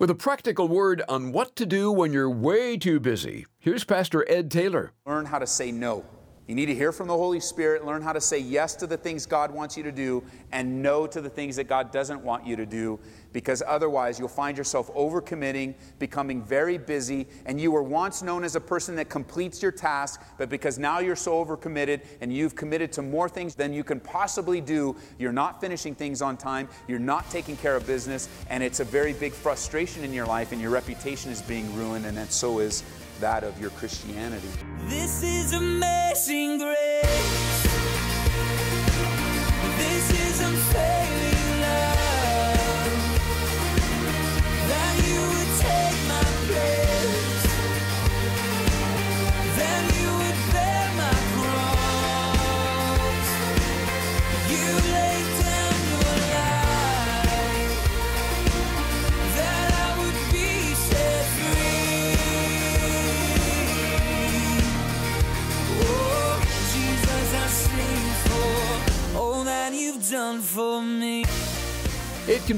With a practical word on what to do when you're way too busy, here's Pastor Ed Taylor. Learn how to say no. You need to hear from the Holy Spirit, learn how to say yes to the things God wants you to do, and no to the things that God doesn't want you to do, because otherwise you'll find yourself overcommitting, becoming very busy, and you were once known as a person that completes your task, but because now you're so overcommitted and you've committed to more things than you can possibly do, you're not finishing things on time, you're not taking care of business, and it's a very big frustration in your life, and your reputation is being ruined, and that so is that of your Christianity. This is amazing grace. This is unfailing love. That you would take my place.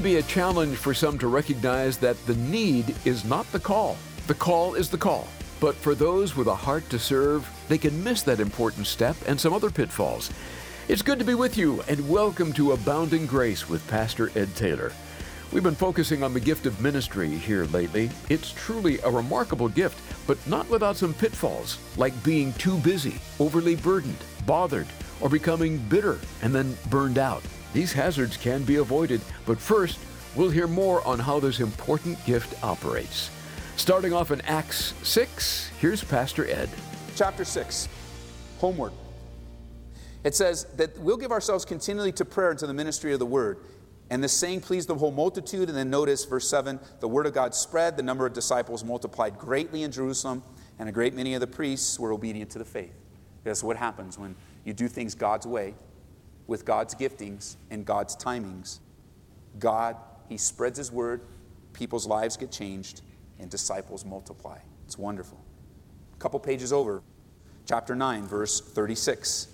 Can be a challenge for some to recognize that the need is not the call. The call is the call. But for those with a heart to serve, they can miss that important step and some other pitfalls. It's good to be with you, and welcome to Abounding Grace with Pastor Ed Taylor. We've been focusing on the gift of ministry here lately. It's truly a remarkable gift, but not without some pitfalls, like being too busy, overly burdened, bothered, or becoming bitter and then burned out. These hazards can be avoided, but first, we'll hear more on how this important gift operates. Starting off in Acts 6, here's Pastor Ed. Chapter 6, homework. It says that we'll give ourselves continually to prayer and to the ministry of the word. And the saying pleased the whole multitude. And then notice verse 7 the word of God spread, the number of disciples multiplied greatly in Jerusalem, and a great many of the priests were obedient to the faith. That's what happens when you do things God's way, with God's giftings and God's timings. God, He spreads His word, people's lives get changed, and disciples multiply. It's wonderful. A couple pages over, chapter 9, verse 36.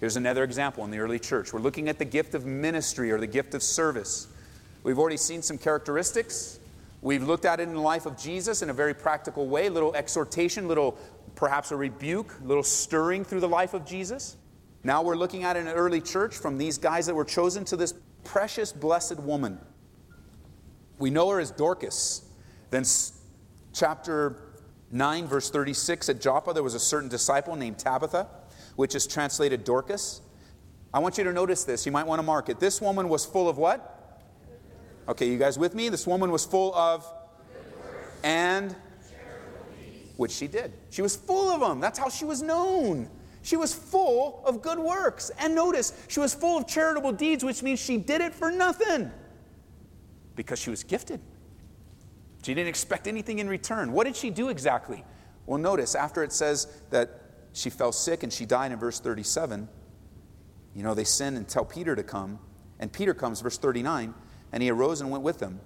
Here's another example in the early church. We're looking at the gift of ministry or the gift of service. We've already seen some characteristics. We've looked at it in the life of Jesus in a very practical way, little exhortation, little perhaps a rebuke, a little stirring through the life of Jesus. Now we're looking at an early church from these guys that were chosen to this precious, blessed woman. We know her as Dorcas. Then, chapter 9, verse 36, at Joppa, there was a certain disciple named Tabitha, which is translated Dorcas. I want you to notice this. You might want to mark it. This woman was full of what? Okay, you guys with me? This woman was full of and which she did. She was full of them. That's how she was known. She was full of good works. And notice, she was full of charitable deeds, which means she did it for nothing because she was gifted. She didn't expect anything in return. What did she do exactly? Well, notice after it says that she fell sick and she died in verse 37, you know, they send and tell Peter to come. And Peter comes, verse 39, and he arose and went with them.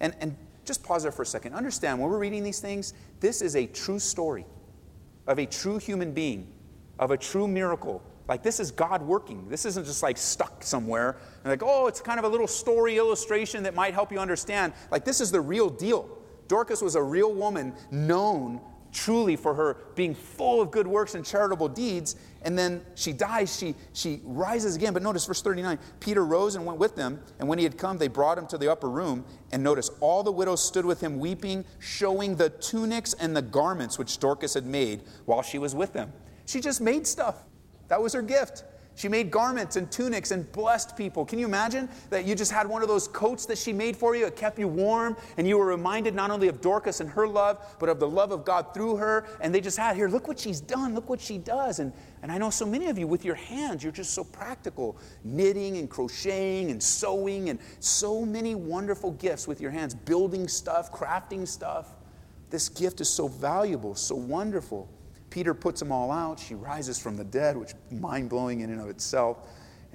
And, and just pause there for a second. Understand, when we're reading these things, this is a true story of a true human being, of a true miracle. Like, this is God working. This isn't just like stuck somewhere. And like, oh, it's kind of a little story illustration that might help you understand. Like, this is the real deal. Dorcas was a real woman known truly for her being full of good works and charitable deeds. And then she dies, she, she rises again. But notice verse 39 Peter rose and went with them. And when he had come, they brought him to the upper room. And notice all the widows stood with him, weeping, showing the tunics and the garments which Dorcas had made while she was with them. She just made stuff. That was her gift. She made garments and tunics and blessed people. Can you imagine that you just had one of those coats that she made for you? It kept you warm, and you were reminded not only of Dorcas and her love, but of the love of God through her. And they just had, here, look what she's done, look what she does. And, and I know so many of you with your hands, you're just so practical knitting and crocheting and sewing, and so many wonderful gifts with your hands, building stuff, crafting stuff. This gift is so valuable, so wonderful. Peter puts them all out. She rises from the dead, which mind blowing in and of itself.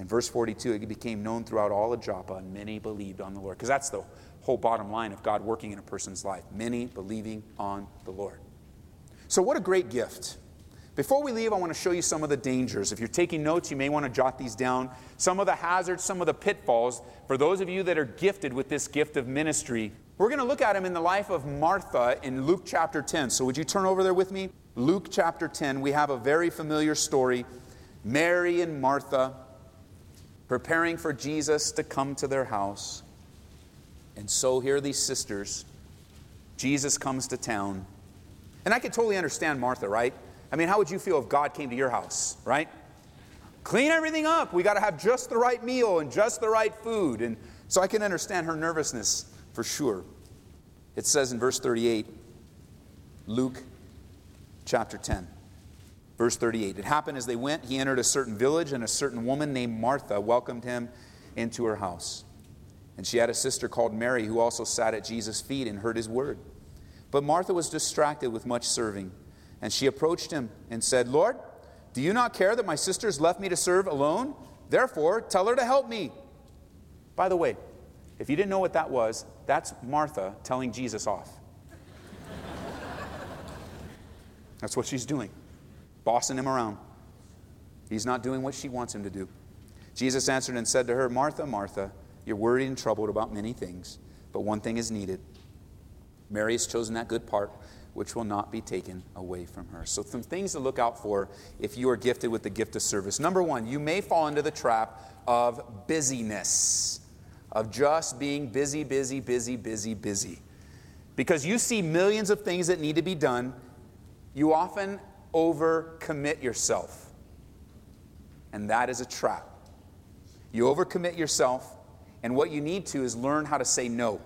In verse 42, it became known throughout all of Joppa, and many believed on the Lord. Because that's the whole bottom line of God working in a person's life many believing on the Lord. So, what a great gift. Before we leave, I want to show you some of the dangers. If you're taking notes, you may want to jot these down. Some of the hazards, some of the pitfalls. For those of you that are gifted with this gift of ministry, We're going to look at them in the life of Martha in Luke chapter 10. So, would you turn over there with me? Luke chapter 10. We have a very familiar story Mary and Martha preparing for Jesus to come to their house. And so, here are these sisters. Jesus comes to town. And I can totally understand Martha, right? I mean, how would you feel if God came to your house, right? Clean everything up. We got to have just the right meal and just the right food. And so I can understand her nervousness for sure. It says in verse 38, Luke chapter 10, verse 38. It happened as they went, he entered a certain village, and a certain woman named Martha welcomed him into her house. And she had a sister called Mary who also sat at Jesus' feet and heard his word. But Martha was distracted with much serving. And she approached him and said, Lord, do you not care that my sister's left me to serve alone? Therefore, tell her to help me. By the way, if you didn't know what that was, that's Martha telling Jesus off. That's what she's doing, bossing him around. He's not doing what she wants him to do. Jesus answered and said to her, Martha, Martha, you're worried and troubled about many things, but one thing is needed. Mary has chosen that good part which will not be taken away from her. So, some things to look out for if you are gifted with the gift of service. Number one, you may fall into the trap of busyness, of just being busy, busy, busy, busy, busy. Because you see millions of things that need to be done, you often overcommit yourself. And that is a trap. You overcommit yourself, and what you need to is learn how to say no.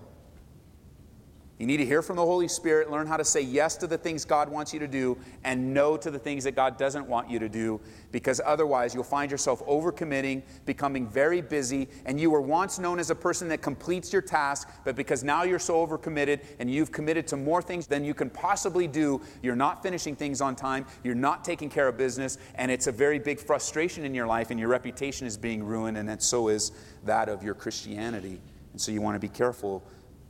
You need to hear from the Holy Spirit, learn how to say yes to the things God wants you to do and no to the things that God doesn't want you to do, because otherwise you'll find yourself overcommitting, becoming very busy, and you were once known as a person that completes your task, but because now you're so overcommitted and you've committed to more things than you can possibly do, you're not finishing things on time, you're not taking care of business, and it's a very big frustration in your life, and your reputation is being ruined, and so is that of your Christianity. And so you want to be careful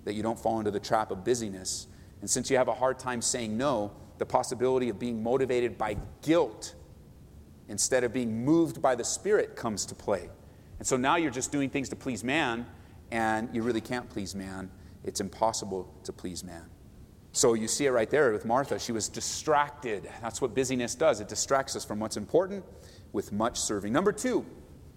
that you don't fall into the trap of busyness. And since you have a hard time saying no, the possibility of being motivated by guilt instead of being moved by the Spirit comes to play. And so now you're just doing things to please man, and you really can't please man. It's impossible to please man. So you see it right there with Martha. She was distracted. That's what busyness does, it distracts us from what's important with much serving. Number two,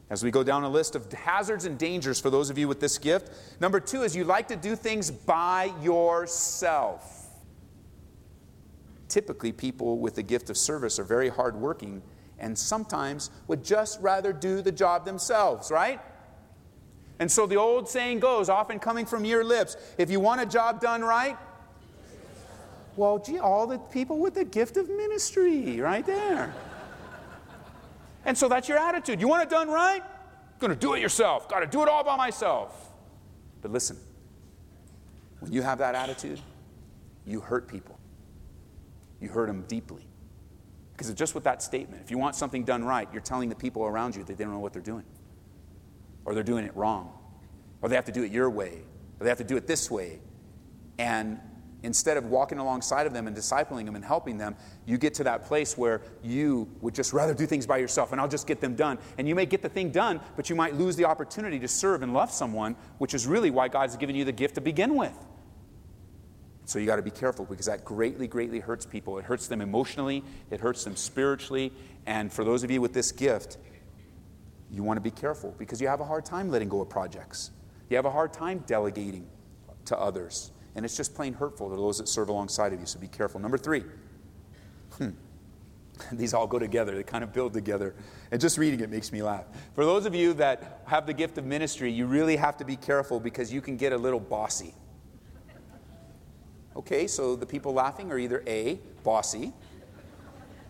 as we go down a list of hazards and dangers for those of you with this gift, number two is you like to do things by yourself. Typically, people with the gift of service are very hardworking and sometimes would just rather do the job themselves, right? And so the old saying goes, often coming from your lips if you want a job done right, well, gee, all the people with the gift of ministry right there. And so that's your attitude. You want it done right? Going to do it yourself. Got to do it all by myself. But listen, when you have that attitude, you hurt people. You hurt them deeply. Because just with that statement, if you want something done right, you're telling the people around you that they don't know what they're doing, or they're doing it wrong, or they have to do it your way, or they have to do it this way. And instead of walking alongside of them and discipling them and helping them, you get to that place where you would just rather do things by yourself and I'll just get them done. And you may get the thing done, but you might lose the opportunity to serve and love someone, which is really why God's given you the gift to begin with. So you got to be careful because that greatly, greatly hurts people. It hurts them emotionally, it hurts them spiritually. And for those of you with this gift, you want to be careful because you have a hard time letting go of projects. You have a hard time delegating to others. And it's just plain hurtful to those that serve alongside of you, so be careful. Number three, hmm. these all go together, they kind of build together. And just reading it makes me laugh. For those of you that have the gift of ministry, you really have to be careful because you can get a little bossy. Okay, so the people laughing are either A, bossy,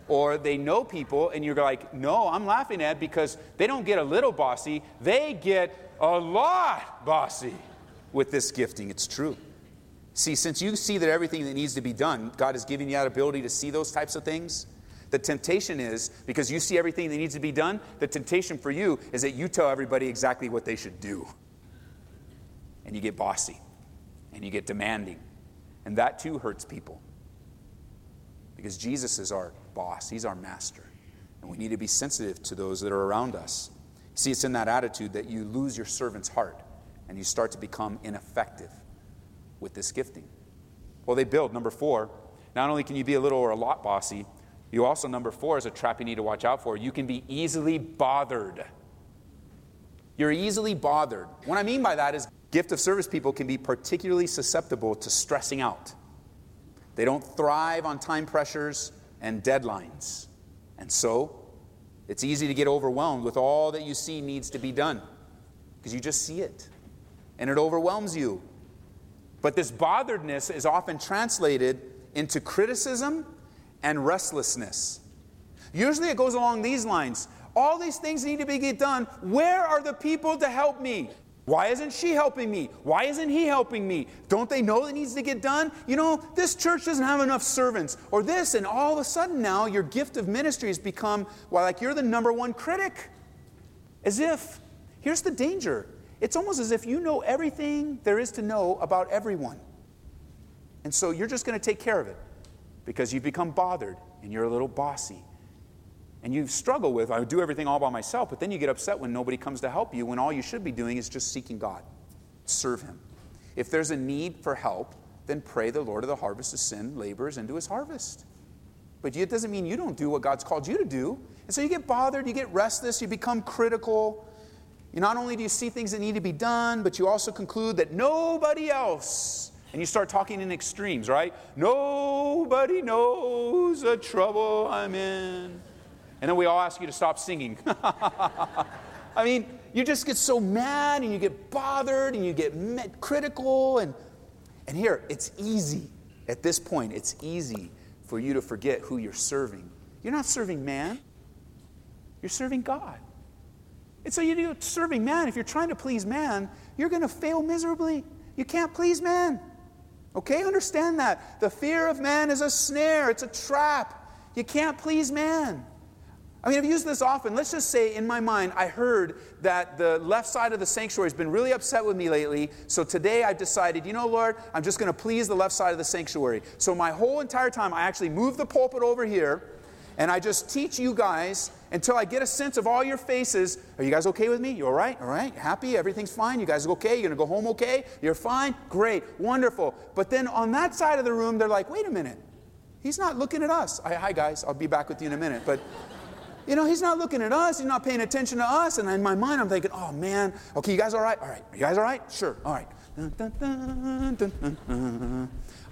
or they know people and you're like, no, I'm laughing at because they don't get a little bossy, they get a lot bossy with this gifting. It's true. See, since you see that everything that needs to be done, God has given you that ability to see those types of things. The temptation is, because you see everything that needs to be done, the temptation for you is that you tell everybody exactly what they should do. And you get bossy and you get demanding. And that too hurts people. Because Jesus is our boss, He's our master. And we need to be sensitive to those that are around us. See, it's in that attitude that you lose your servant's heart and you start to become ineffective with this gifting? Well, they build. Number four, not only can you be a little or a lot bossy, you also, number four, is a trap you need to watch out for. You can be easily bothered. You're easily bothered. What I mean by that is gift of service people can be particularly susceptible to stressing out. They don't thrive on time pressures and deadlines. And so, it's easy to get overwhelmed with all that you see needs to be done because you just see it and it overwhelms you. But this botheredness is often translated into criticism and restlessness. Usually it goes along these lines all these things need to be get done. Where are the people to help me? Why isn't she helping me? Why isn't he helping me? Don't they know that needs to get done? You know, this church doesn't have enough servants, or this, and all of a sudden now your gift of ministry has become, well, like you're the number one critic. As if, here's the danger it's almost as if you know everything there is to know about everyone. And so you're just going to take care of it because you've become bothered and you're a little bossy and you struggle with, I do everything all by myself, but then you get upset when nobody comes to help you when all you should be doing is just seeking God. Serve Him. If there's a need for help, then pray the Lord of the harvest to send laborers into His harvest. But it doesn't mean you don't do what God's called you to do. And so you get bothered, you get restless, you become critical. You not only do you see things that need to be done, but you also conclude that nobody else and you start talking in extremes, right? Nobody knows the trouble I'm in. And then we all ask you to stop singing. I mean, you just get so mad and you get bothered and you get critical. And, and here, it's easy. At this point, it's easy for you to forget who you're serving. You're not serving man, you're serving God. And so you're serving man. If you're trying to please man, you're going to fail miserably. You can't please man. Okay, understand that. The fear of man is a snare, it's a trap. You can't please man. I mean, I've used this often. Let's just say, in my mind, I heard that the left side of the sanctuary has been really upset with me lately. So today I've decided, you know, Lord, I'm just going to please the left side of the sanctuary. So my whole entire time, I actually moved the pulpit over here and I just teach you guys until I get a sense of all your faces. Are you guys okay with me? You all right? All right? Happy? Everything's fine? You guys okay? You're going to go home okay? You're fine? Great. Wonderful. But then on that side of the room, they're like, wait a minute. He's not looking at us. Hi, guys. I'll be back with you in a minute. But you know, he's not looking at us. He's not paying attention to us. And in my mind, I'm thinking, oh, man. Okay, you guys all right? All right. You guys all right? Sure. All right.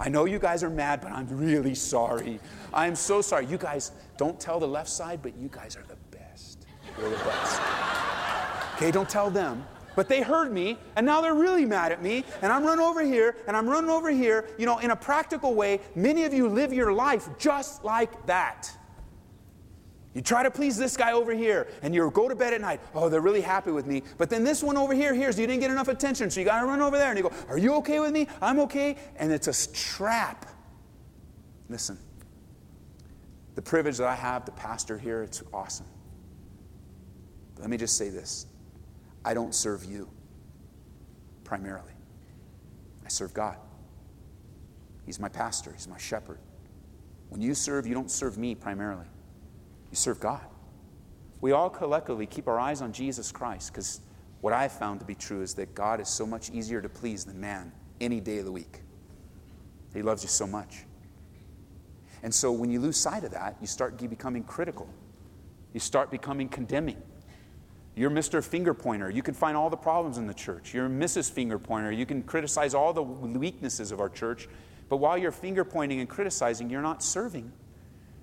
I know you guys are mad, but I'm really sorry. I'm so sorry. You guys don't tell the left side, but you guys are the best. You're the best. Okay, don't tell them. But they heard me, and now they're really mad at me, and I'm running over here, and I'm running over here. You know, in a practical way, many of you live your life just like that. You try to please this guy over here, and you go to bed at night. Oh, they're really happy with me. But then this one over here hears you didn't get enough attention, so you got to run over there and you go, Are you okay with me? I'm okay. And it's a trap. Listen, the privilege that I have to pastor here, it's awesome. But let me just say this I don't serve you primarily, I serve God. He's my pastor, He's my shepherd. When you serve, you don't serve me primarily. You serve God. We all collectively keep our eyes on Jesus Christ because what I've found to be true is that God is so much easier to please than man any day of the week. He loves you so much. And so when you lose sight of that, you start becoming critical. You start becoming condemning. You're Mr. Finger Pointer. You can find all the problems in the church. You're Mrs. Finger Pointer. You can criticize all the weaknesses of our church. But while you're finger pointing and criticizing, you're not serving.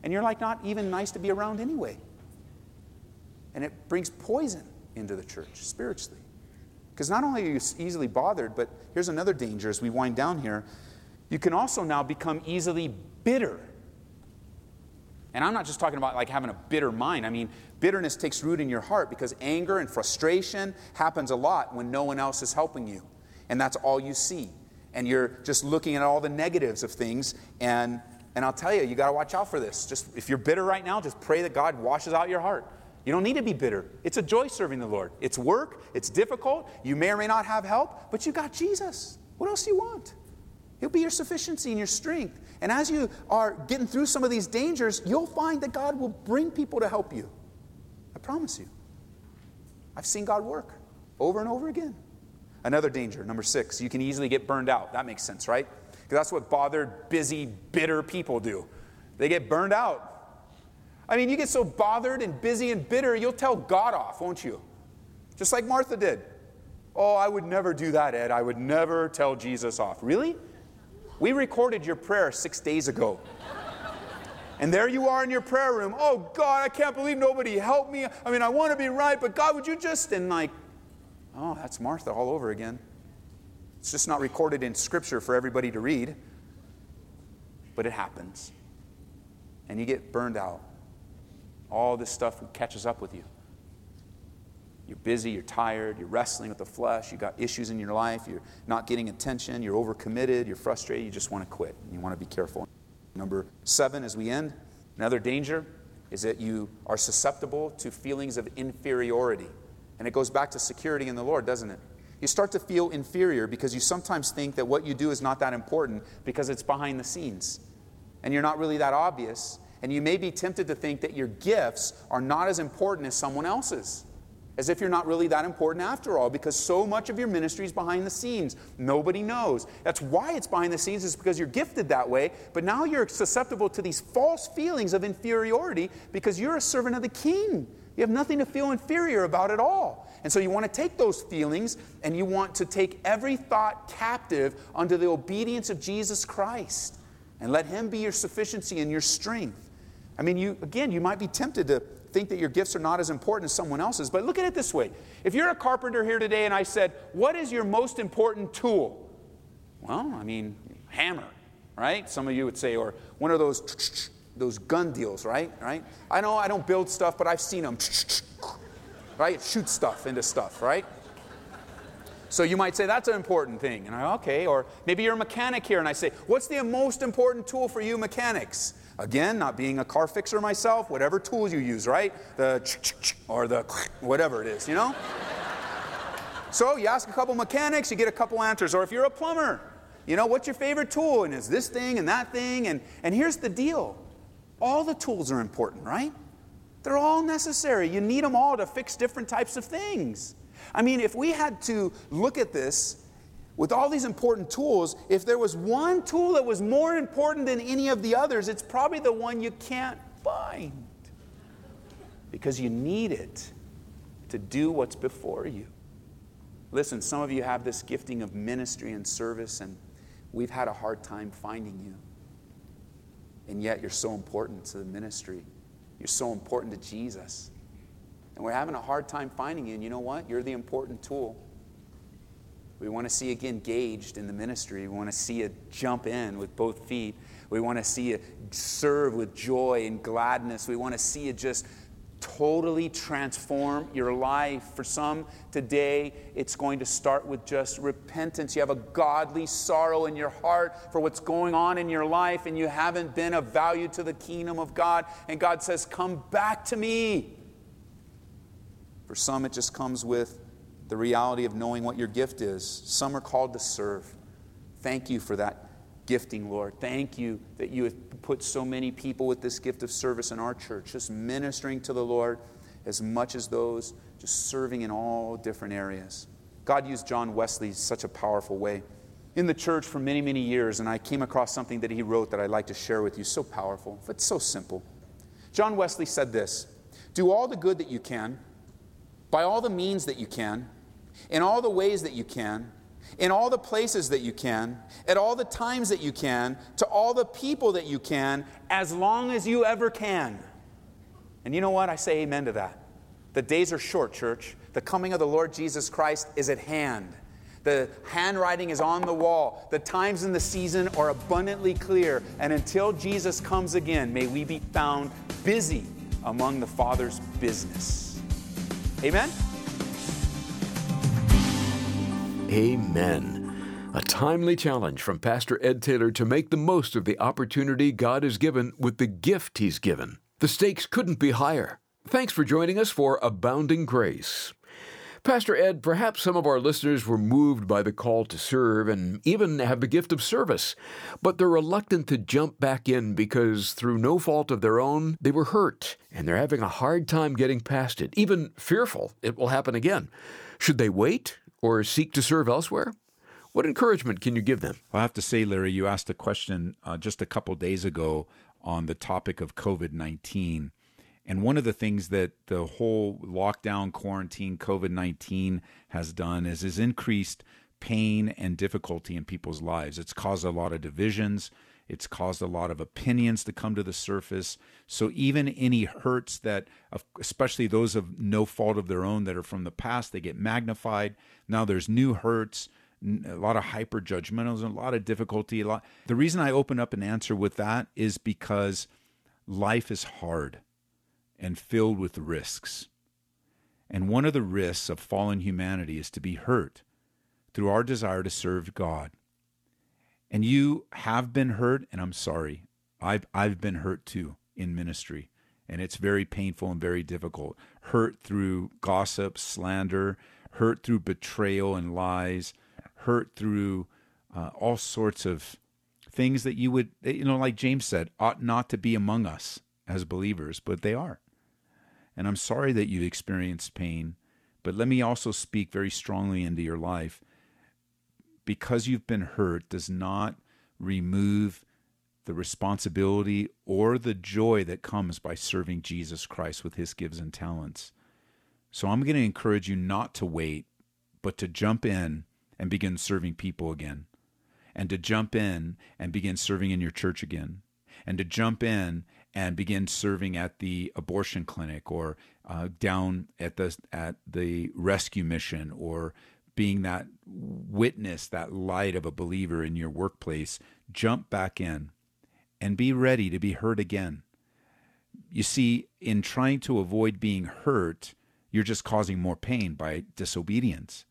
And you're like not even nice to be around anyway. And it brings poison into the church spiritually. Because not only are you easily bothered, but here's another danger as we wind down here. You can also now become easily bitter. And I'm not just talking about like having a bitter mind. I mean, bitterness takes root in your heart because anger and frustration happens a lot when no one else is helping you. And that's all you see. And you're just looking at all the negatives of things and and I'll tell you, you got to watch out for this. Just if you're bitter right now, just pray that God washes out your heart. You don't need to be bitter. It's a joy serving the Lord. It's work, it's difficult. You may or may not have help, but you got Jesus. What else do you want? He'll be your sufficiency and your strength. And as you are getting through some of these dangers, you'll find that God will bring people to help you. I promise you. I've seen God work over and over again. Another danger, number six, you can easily get burned out. That makes sense, right? Because that's what bothered, busy, bitter people do. They get burned out. I mean, you get so bothered and busy and bitter, you'll tell God off, won't you? Just like Martha did. Oh, I would never do that, Ed. I would never tell Jesus off. Really? We recorded your prayer six days ago. And there you are in your prayer room. Oh, God, I can't believe nobody helped me. I mean, I want to be right, but God, would you just. And like, oh, that's Martha all over again. It's just not recorded in Scripture for everybody to read, but it happens. And you get burned out. All this stuff catches up with you. You're busy, you're tired, you're wrestling with the flesh, you've got issues in your life, you're not getting attention, you're overcommitted, you're frustrated, you just want to quit. You want to be careful. Number seven, as we end, another danger is that you are susceptible to feelings of inferiority. And it goes back to security in the Lord, doesn't it? You start to feel inferior because you sometimes think that what you do is not that important because it's behind the scenes. And you're not really that obvious. And you may be tempted to think that your gifts are not as important as someone else's as if you're not really that important after all, because so much of your ministry is behind the scenes. Nobody knows. That's why it's behind the scenes, is because you're gifted that way, but now you're susceptible to these false feelings of inferiority because you're a servant of the king. You have nothing to feel inferior about at all. And so you want to take those feelings and you want to take every thought captive under the obedience of Jesus Christ and let Him be your sufficiency and your strength. I mean, you again, you might be tempted to think that your gifts are not as important as someone else's. But look at it this way if you're a carpenter here today and I said, What is your most important tool? Well, I mean, hammer, right? Some of you would say, or one of those those gun deals, right? Right? I know I don't build stuff, but I've seen them, right? Shoot stuff into stuff, right? So you might say that's an important thing. And I, okay, or maybe you're a mechanic here and I say, what's the most important tool for you mechanics? Again, not being a car fixer myself, whatever tools you use, right? The or the whatever it is, you know? so you ask a couple mechanics, you get a couple answers. Or if you're a plumber, you know, what's your favorite tool? And is this thing and that thing? And, and here's the deal all the tools are important, right? They're all necessary. You need them all to fix different types of things. I mean, if we had to look at this with all these important tools, if there was one tool that was more important than any of the others, it's probably the one you can't find because you need it to do what's before you. Listen, some of you have this gifting of ministry and service, and we've had a hard time finding you. And yet, you're so important to the ministry. You're so important to Jesus. And we're having a hard time finding you. And you know what? You're the important tool. We want to see you again engaged in the ministry. We want to see you jump in with both feet. We want to see you serve with joy and gladness. We want to see you just totally transform your life. For some today, it's going to start with just repentance. You have a godly sorrow in your heart for what's going on in your life, and you haven't been of value to the kingdom of God. And God says, Come back to me. For some, it just comes with the reality of knowing what your gift is. Some are called to serve. Thank you for that gifting, Lord. Thank you that you have put so many people with this gift of service in our church, just ministering to the Lord as much as those just serving in all different areas. God used John Wesley such a powerful way in the church for many, many years, and I came across something that he wrote that I'd like to share with you. So powerful, but so simple. John Wesley said this Do all the good that you can, by all the means that you can, in all the ways that you can, in all the places that you can, at all the times that you can, to all the people that you can, as long as you ever can. And you know what? I say amen to that. The days are short, church. The coming of the Lord Jesus Christ is at hand. The handwriting is on the wall. The times and the season are abundantly clear. And until Jesus comes again, may we be found busy among the Father's business. Amen? Amen. A timely challenge from Pastor Ed Taylor to make the most of the opportunity God has given with the gift He's given. The stakes couldn't be higher. Thanks for joining us for Abounding Grace. Pastor Ed, perhaps some of our listeners were moved by the call to serve and even have the gift of service, but they're reluctant to jump back in because, through no fault of their own, they were hurt and they're having a hard time getting past it, even fearful it will happen again. Should they wait or seek to serve elsewhere? What encouragement can you give them? I have to say, Larry, you asked a question uh, just a couple days ago on the topic of COVID 19. And one of the things that the whole lockdown, quarantine, COVID 19 has done is, is increased pain and difficulty in people's lives. It's caused a lot of divisions. It's caused a lot of opinions to come to the surface. So even any hurts that, especially those of no fault of their own that are from the past, they get magnified. Now there's new hurts, a lot of hyper judgmentals, a lot of difficulty. A lot. The reason I open up an answer with that is because life is hard and filled with risks. And one of the risks of fallen humanity is to be hurt through our desire to serve God. And you have been hurt, and I'm sorry. I've, I've been hurt too in ministry, and it's very painful and very difficult. Hurt through gossip, slander, hurt through betrayal and lies, hurt through uh, all sorts of things that you would, you know, like James said, ought not to be among us as believers, but they are. And I'm sorry that you've experienced pain, but let me also speak very strongly into your life because you've been hurt does not remove the responsibility or the joy that comes by serving Jesus Christ with his gifts and talents. So I'm going to encourage you not to wait, but to jump in and begin serving people again, and to jump in and begin serving in your church again, and to jump in and begin serving at the abortion clinic or uh, down at the at the rescue mission or being that witness, that light of a believer in your workplace, jump back in and be ready to be hurt again. You see, in trying to avoid being hurt, you're just causing more pain by disobedience.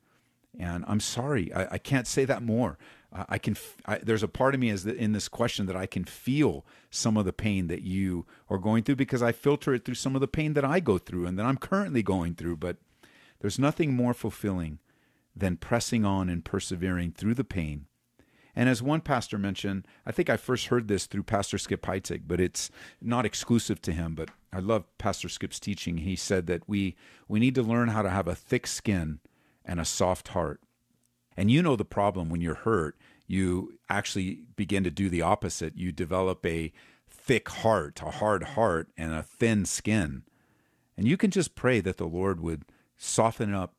And I'm sorry, I, I can't say that more. I can. I, there's a part of me as the, in this question that I can feel some of the pain that you are going through because I filter it through some of the pain that I go through and that I'm currently going through. But there's nothing more fulfilling than pressing on and persevering through the pain. And as one pastor mentioned, I think I first heard this through Pastor Skip Heitzig, but it's not exclusive to him. But I love Pastor Skip's teaching. He said that we we need to learn how to have a thick skin and a soft heart. And you know the problem when you're hurt, you actually begin to do the opposite. You develop a thick heart, a hard heart, and a thin skin. And you can just pray that the Lord would soften up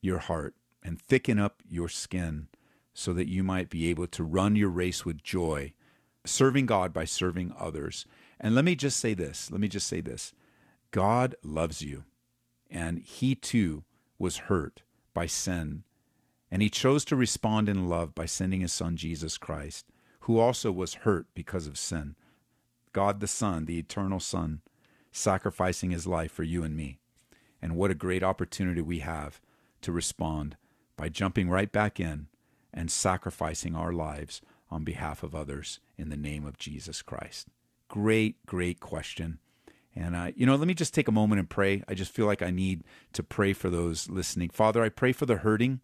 your heart and thicken up your skin so that you might be able to run your race with joy, serving God by serving others. And let me just say this let me just say this God loves you, and He too was hurt by sin. And He chose to respond in love by sending His Son, Jesus Christ, who also was hurt because of sin. God the Son, the eternal Son, sacrificing His life for you and me. And what a great opportunity we have to respond by jumping right back in and sacrificing our lives on behalf of others in the name of Jesus Christ? Great, great question. And, uh, you know, let me just take a moment and pray. I just feel like I need to pray for those listening. Father, I pray for the hurting,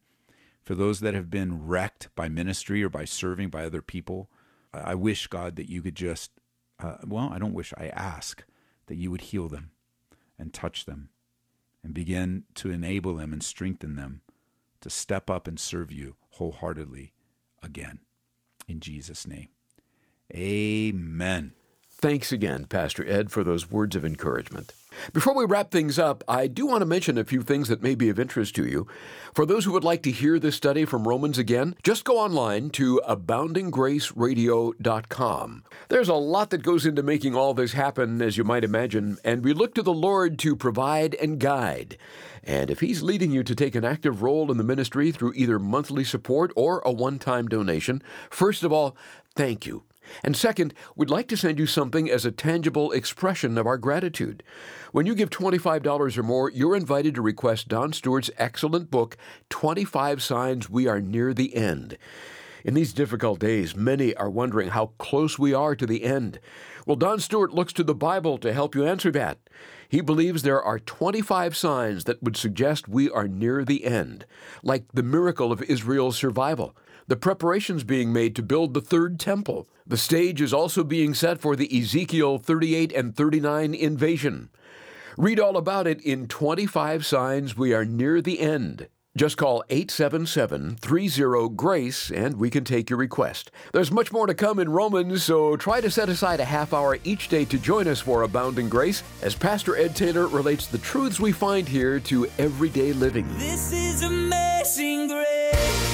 for those that have been wrecked by ministry or by serving by other people. I wish, God, that you could just, uh, well, I don't wish, I ask that you would heal them and touch them and begin to enable them and strengthen them to step up and serve you wholeheartedly again. In Jesus' name. Amen. Thanks again, Pastor Ed, for those words of encouragement. Before we wrap things up, I do want to mention a few things that may be of interest to you. For those who would like to hear this study from Romans again, just go online to aboundinggraceradio.com. There's a lot that goes into making all this happen, as you might imagine, and we look to the Lord to provide and guide. And if He's leading you to take an active role in the ministry through either monthly support or a one time donation, first of all, thank you. And second, we'd like to send you something as a tangible expression of our gratitude. When you give $25 or more, you're invited to request Don Stewart's excellent book, 25 Signs We Are Near the End. In these difficult days, many are wondering how close we are to the end. Well, Don Stewart looks to the Bible to help you answer that. He believes there are 25 signs that would suggest we are near the end, like the miracle of Israel's survival the preparations being made to build the third temple. The stage is also being set for the Ezekiel 38 and 39 invasion. Read all about it in 25 Signs We Are Near the End. Just call 877 30 GRACE and we can take your request. There's much more to come in Romans, so try to set aside a half hour each day to join us for Abounding Grace as Pastor Ed Taylor relates the truths we find here to everyday living. This is amazing grace.